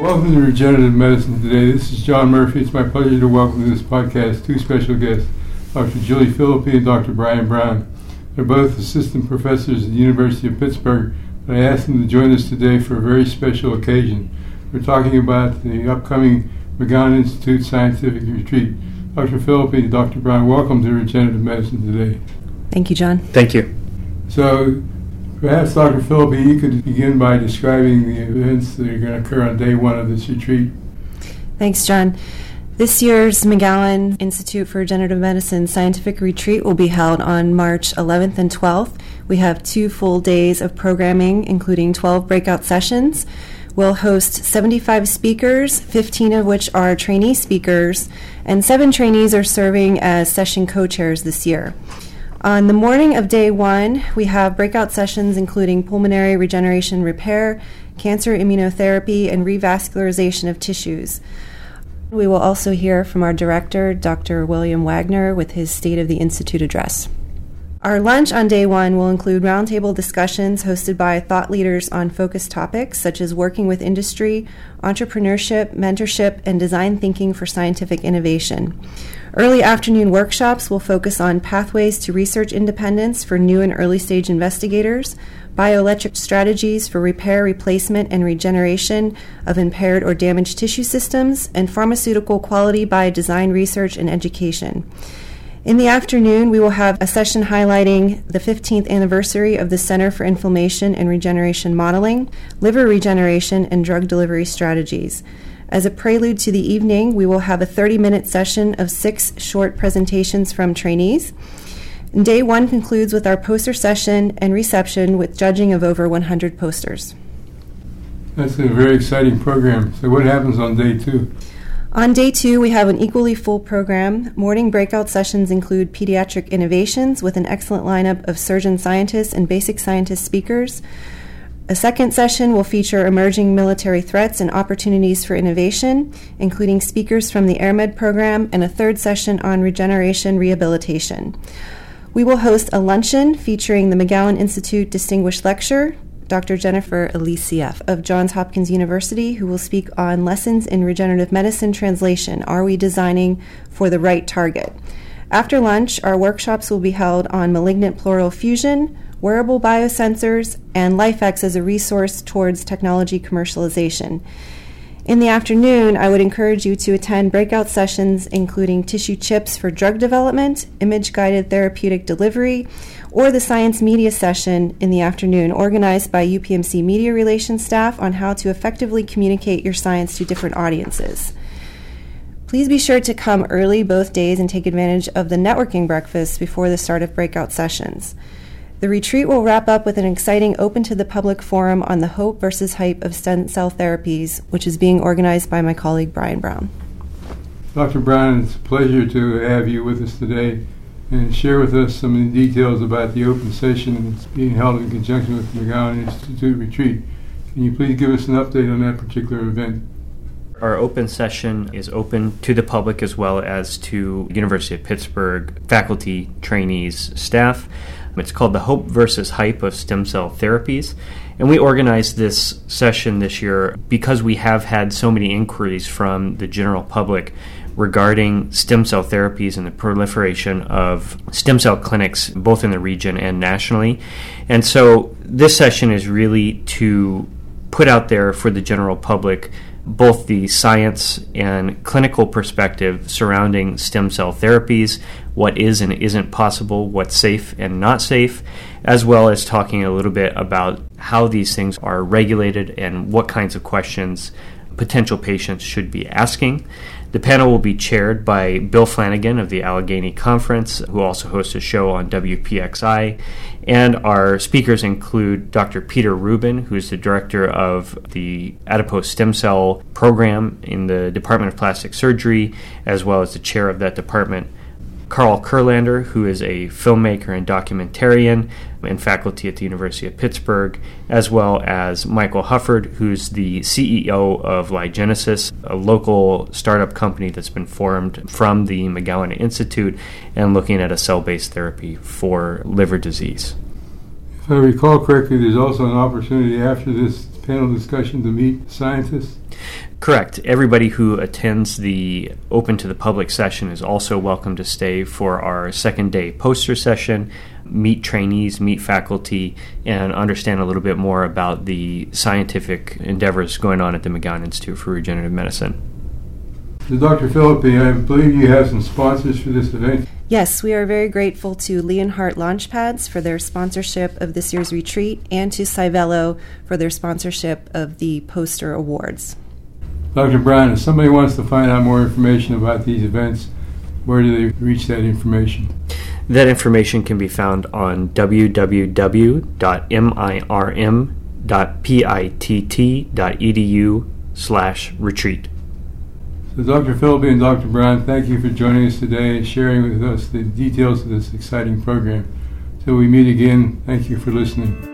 Welcome to Regenerative Medicine today. This is John Murphy. It's my pleasure to welcome to this podcast two special guests, Dr. Julie Phillippi and Dr. Bryan Brown. They're both assistant professors at the University of Pittsburgh, but I asked them to join us today for a very special occasion. We're talking about the upcoming McGowan Institute Scientific Retreat. Dr. Phillippi and Dr. Brown, welcome to Regenerative Medicine today. Thank you, John. Thank you. So, Perhaps, Dr. Phillippi, you could begin by describing the events that are going to occur on day one of this retreat. Thanks, John. This year's McGowan Institute for Regenerative Medicine Scientific Retreat will be held on March 11th and 12th. We have two full days of programming, including 12 breakout sessions. We'll host 75 speakers, 15 of which are trainee speakers, and seven trainees are serving as session co chairs this year. On the morning of day one, we have breakout sessions including pulmonary regeneration repair, cancer immunotherapy, and revascularization of tissues. We will also hear from our director, Dr. William Wagner, with his State of the Institute address. Our lunch on day one will include roundtable discussions hosted by thought leaders on focused topics such as working with industry, entrepreneurship, mentorship, and design thinking for scientific innovation. Early afternoon workshops will focus on pathways to research independence for new and early stage investigators, bioelectric strategies for repair, replacement, and regeneration of impaired or damaged tissue systems, and pharmaceutical quality by design research and education. In the afternoon, we will have a session highlighting the 15th anniversary of the Center for Inflammation and Regeneration Modeling, liver regeneration, and drug delivery strategies. As a prelude to the evening, we will have a 30 minute session of six short presentations from trainees. Day one concludes with our poster session and reception with judging of over 100 posters. That's a very exciting program. So, what happens on day two? On day two, we have an equally full program. Morning breakout sessions include pediatric innovations with an excellent lineup of surgeon scientists and basic scientist speakers. A second session will feature emerging military threats and opportunities for innovation, including speakers from the AirMed program, and a third session on regeneration rehabilitation. We will host a luncheon featuring the McGowan Institute Distinguished Lecturer, Dr. Jennifer Elisseeff of Johns Hopkins University, who will speak on lessons in regenerative medicine translation. Are we designing for the right target? After lunch, our workshops will be held on malignant pleural effusion, wearable biosensors, and LifeX as a resource towards technology commercialization. In the afternoon, I would encourage you to attend breakout sessions including tissue chips for drug development, image guided therapeutic delivery, or the science media session in the afternoon organized by UPMC media relations staff on how to effectively communicate your science to different audiences. Please be sure to come early both days and take advantage of the networking breakfast before the start of breakout sessions. The retreat will wrap up with an exciting open to the public forum on the hope versus hype of stem cell therapies, which is being organized by my colleague Bryan Brown. Dr. Brown, it's a pleasure to have you with us today and share with us some of the details about the open session that's being held in conjunction with the McGowan Institute retreat. Can you please give us an update on that particular event? Our open session is open to the public as well as to University of Pittsburgh faculty, trainees, staff. It's called the Hope versus Hype of Stem Cell Therapies. And we organized this session this year because we have had so many inquiries from the general public regarding stem cell therapies and the proliferation of stem cell clinics both in the region and nationally. And so this session is really to put out there for the general public both the science and clinical perspective surrounding stem cell therapies, what is and isn't possible, what's safe and not safe, as well as talking a little bit about how these things are regulated and what kinds of questions potential patients should be asking. The panel will be chaired by Bill Flanagan of the Allegheny Conference, who also hosts a show on WPXI. And our speakers include Dr. Peter Rubin, who's the director of the adipose stem cell program in the Department of Plastic Surgery, as well as the chair of that department. Carl Kurlander, who is a filmmaker and documentarian and faculty at the University of Pittsburgh, as well as Michael Hufford, who's the CEO of LyGenesis, a local startup company that's been formed from the McGowan Institute and looking at a cell based therapy for liver disease. If I recall correctly, there's also an opportunity after this panel discussion to meet scientists. Correct. Everybody who attends the open to the public session is also welcome to stay for our second day poster session, meet trainees, meet faculty, and understand a little bit more about the scientific endeavors going on at the McGowan Institute for Regenerative Medicine. So Dr. Phillippi, I believe you have some sponsors for this event. Yes, we are very grateful to Leonhardt Launchpads for their sponsorship of this year's retreat and to Cyvelo for their sponsorship of the poster awards. Dr. Brown, if somebody wants to find out more information about these events, where do they reach that information? That information can be found on www.mirm.pitt.edu slash retreat. So Dr. Phillippi and Dr. Brown, thank you for joining us today and sharing with us the details of this exciting program. Till we meet again, thank you for listening.